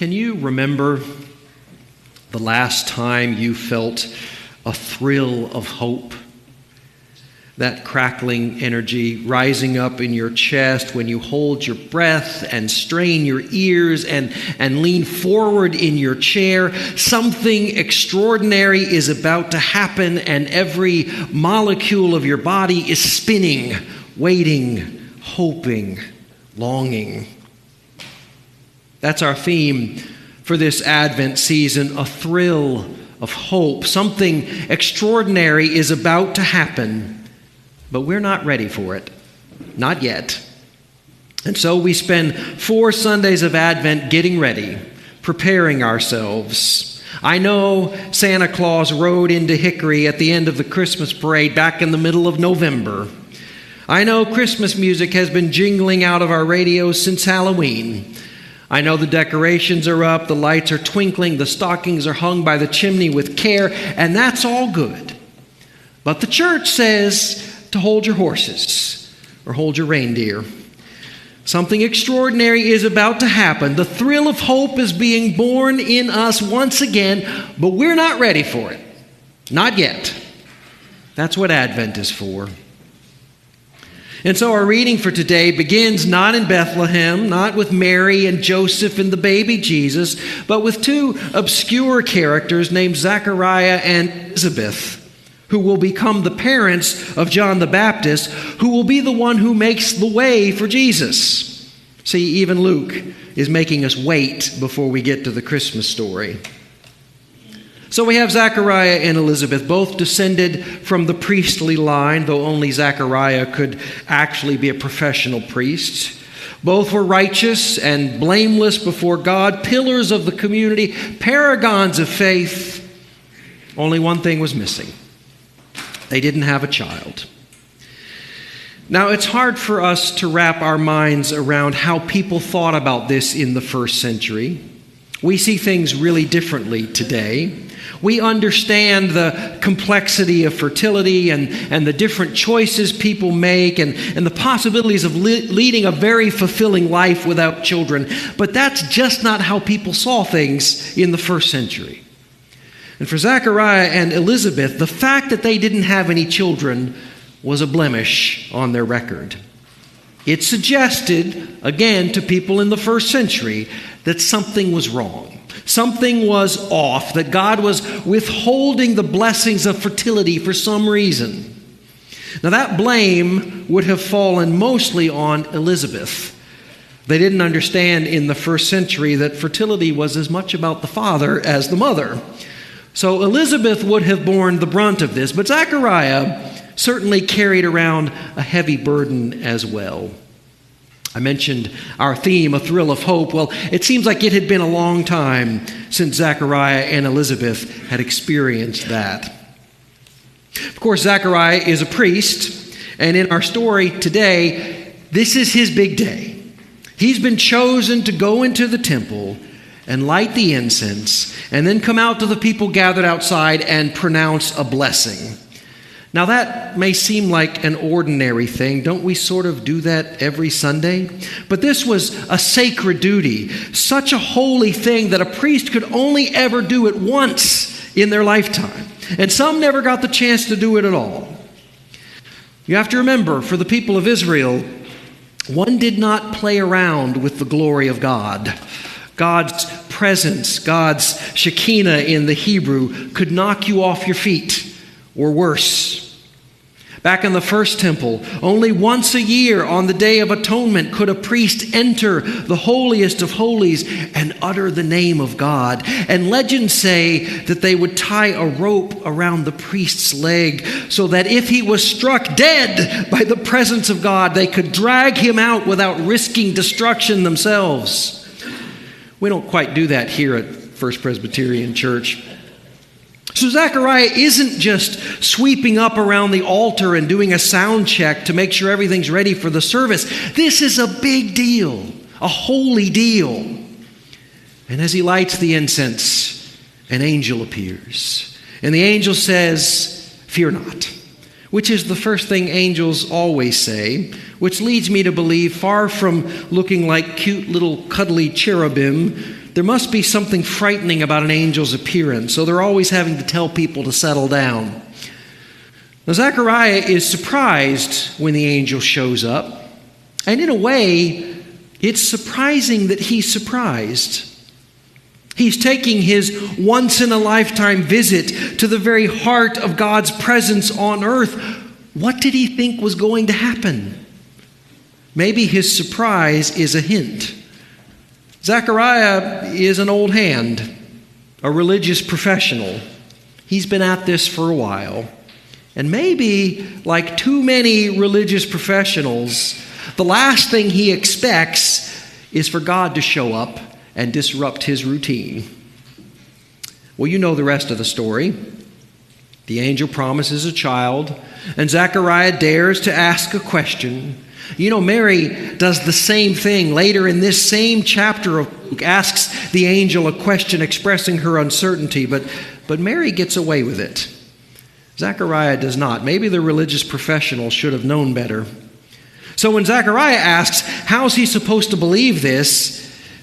Can you remember the last time you felt a thrill of hope? That crackling energy rising up in your chest when you hold your breath and strain your ears and, and lean forward in your chair. Something extraordinary is about to happen, and every molecule of your body is spinning, waiting, hoping, longing. That's our theme for this Advent season a thrill of hope. Something extraordinary is about to happen, but we're not ready for it. Not yet. And so we spend four Sundays of Advent getting ready, preparing ourselves. I know Santa Claus rode into Hickory at the end of the Christmas parade back in the middle of November. I know Christmas music has been jingling out of our radios since Halloween. I know the decorations are up, the lights are twinkling, the stockings are hung by the chimney with care, and that's all good. But the church says to hold your horses or hold your reindeer. Something extraordinary is about to happen. The thrill of hope is being born in us once again, but we're not ready for it. Not yet. That's what Advent is for. And so our reading for today begins not in Bethlehem, not with Mary and Joseph and the baby Jesus, but with two obscure characters named Zechariah and Elizabeth, who will become the parents of John the Baptist, who will be the one who makes the way for Jesus. See, even Luke is making us wait before we get to the Christmas story. So we have Zechariah and Elizabeth, both descended from the priestly line, though only Zechariah could actually be a professional priest. Both were righteous and blameless before God, pillars of the community, paragons of faith. Only one thing was missing they didn't have a child. Now, it's hard for us to wrap our minds around how people thought about this in the first century. We see things really differently today. We understand the complexity of fertility and, and the different choices people make and, and the possibilities of leading a very fulfilling life without children. But that's just not how people saw things in the first century. And for Zechariah and Elizabeth, the fact that they didn't have any children was a blemish on their record. It suggested, again, to people in the first century that something was wrong. Something was off, that God was withholding the blessings of fertility for some reason. Now, that blame would have fallen mostly on Elizabeth. They didn't understand in the first century that fertility was as much about the father as the mother. So Elizabeth would have borne the brunt of this, but Zechariah certainly carried around a heavy burden as well. I mentioned our theme, a thrill of hope. Well, it seems like it had been a long time since Zechariah and Elizabeth had experienced that. Of course, Zechariah is a priest, and in our story today, this is his big day. He's been chosen to go into the temple and light the incense, and then come out to the people gathered outside and pronounce a blessing. Now, that may seem like an ordinary thing. Don't we sort of do that every Sunday? But this was a sacred duty, such a holy thing that a priest could only ever do it once in their lifetime. And some never got the chance to do it at all. You have to remember, for the people of Israel, one did not play around with the glory of God. God's presence, God's Shekinah in the Hebrew, could knock you off your feet or worse. Back in the first temple, only once a year on the Day of Atonement could a priest enter the holiest of holies and utter the name of God. And legends say that they would tie a rope around the priest's leg so that if he was struck dead by the presence of God, they could drag him out without risking destruction themselves. We don't quite do that here at First Presbyterian Church. So Zechariah isn't just sweeping up around the altar and doing a sound check to make sure everything's ready for the service. This is a big deal, a holy deal. And as he lights the incense, an angel appears. And the angel says, Fear not, which is the first thing angels always say, which leads me to believe, far from looking like cute little cuddly cherubim, there must be something frightening about an angel's appearance, so they're always having to tell people to settle down. Now, Zechariah is surprised when the angel shows up, and in a way, it's surprising that he's surprised. He's taking his once in a lifetime visit to the very heart of God's presence on earth. What did he think was going to happen? Maybe his surprise is a hint. Zechariah is an old hand, a religious professional. He's been at this for a while. And maybe, like too many religious professionals, the last thing he expects is for God to show up and disrupt his routine. Well, you know the rest of the story. The angel promises a child, and Zechariah dares to ask a question. You know, Mary does the same thing later in this same chapter of asks the angel a question expressing her uncertainty, but, but Mary gets away with it. Zechariah does not. Maybe the religious professional should have known better. So when Zechariah asks, How's he supposed to believe this?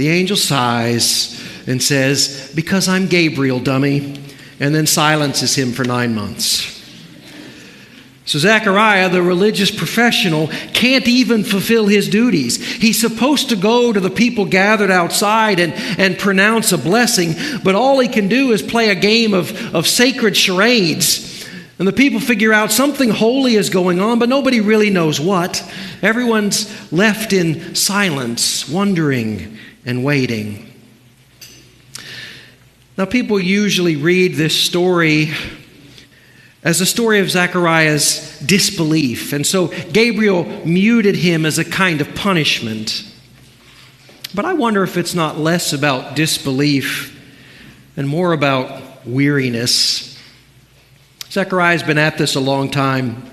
the angel sighs and says, Because I'm Gabriel, dummy, and then silences him for nine months. So, Zechariah, the religious professional, can't even fulfill his duties. He's supposed to go to the people gathered outside and, and pronounce a blessing, but all he can do is play a game of, of sacred charades. And the people figure out something holy is going on, but nobody really knows what. Everyone's left in silence, wondering and waiting. Now, people usually read this story as a story of Zechariah's disbelief. And so Gabriel muted him as a kind of punishment. But I wonder if it's not less about disbelief and more about weariness. Zechariah's been at this a long time.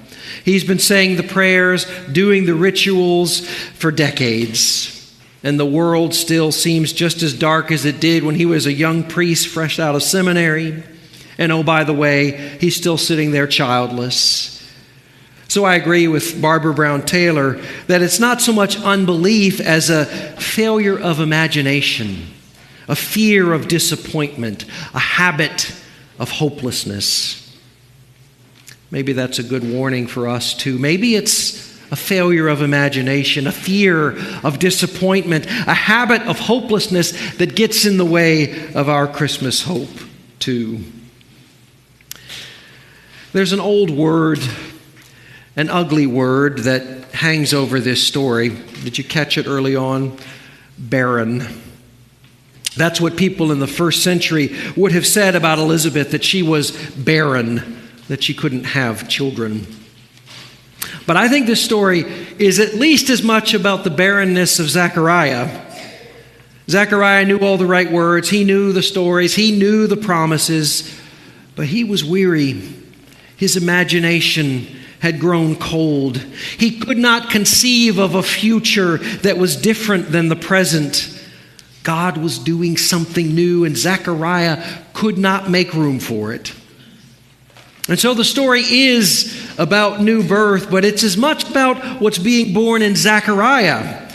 He's been saying the prayers, doing the rituals for decades. And the world still seems just as dark as it did when he was a young priest fresh out of seminary. And oh, by the way, he's still sitting there childless. So I agree with Barbara Brown Taylor that it's not so much unbelief as a failure of imagination, a fear of disappointment, a habit of hopelessness. Maybe that's a good warning for us too. Maybe it's a failure of imagination, a fear of disappointment, a habit of hopelessness that gets in the way of our Christmas hope too. There's an old word, an ugly word that hangs over this story. Did you catch it early on? Barren. That's what people in the first century would have said about Elizabeth that she was barren, that she couldn't have children. But I think this story is at least as much about the barrenness of Zechariah. Zechariah knew all the right words, he knew the stories, he knew the promises, but he was weary his imagination had grown cold. He could not conceive of a future that was different than the present. God was doing something new, and Zechariah could not make room for it. And so the story is about new birth, but it's as much about what's being born in Zechariah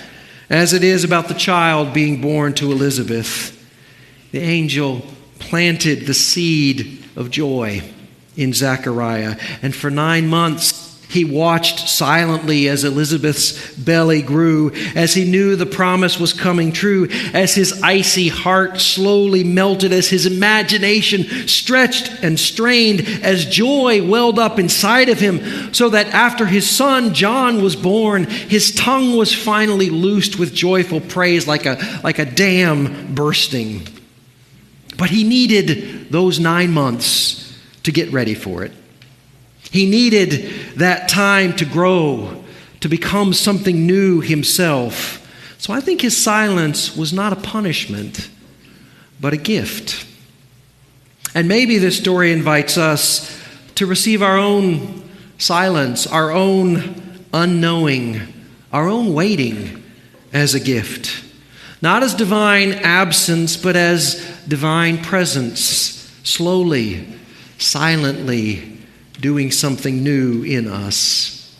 as it is about the child being born to Elizabeth. The angel planted the seed of joy in Zechariah. And for nine months, he watched silently as Elizabeth's belly grew, as he knew the promise was coming true, as his icy heart slowly melted, as his imagination stretched and strained, as joy welled up inside of him, so that after his son John was born, his tongue was finally loosed with joyful praise like a, like a dam bursting. But he needed those nine months to get ready for it. He needed that time to grow, to become something new himself. So I think his silence was not a punishment, but a gift. And maybe this story invites us to receive our own silence, our own unknowing, our own waiting as a gift. Not as divine absence, but as divine presence, slowly silently doing something new in us.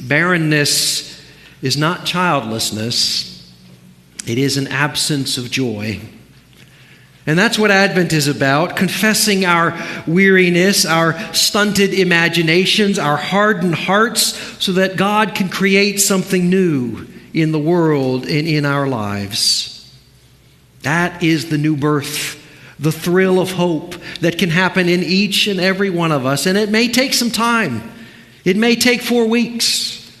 Barrenness is not childlessness, it is an absence of joy. And that's what Advent is about confessing our weariness, our stunted imaginations, our hardened hearts, so that God can create something new in the world and in our lives. That is the new birth, the thrill of hope that can happen in each and every one of us. And it may take some time, it may take four weeks,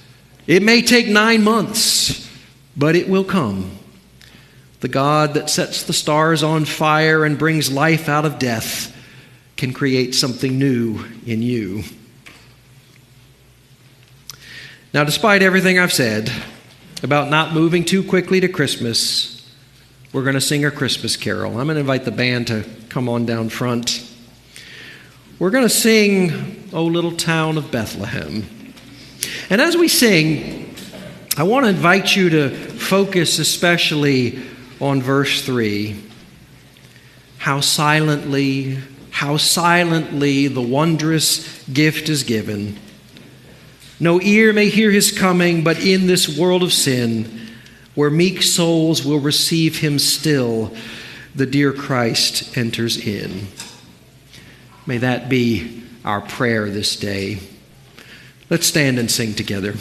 it may take nine months, but it will come. The God that sets the stars on fire and brings life out of death can create something new in you. Now, despite everything I've said about not moving too quickly to Christmas, we're going to sing a Christmas carol. I'm going to invite the band to come on down front. We're going to sing, O Little Town of Bethlehem. And as we sing, I want to invite you to focus especially on verse 3. How silently, how silently the wondrous gift is given. No ear may hear his coming, but in this world of sin, where meek souls will receive him still, the dear Christ enters in. May that be our prayer this day. Let's stand and sing together.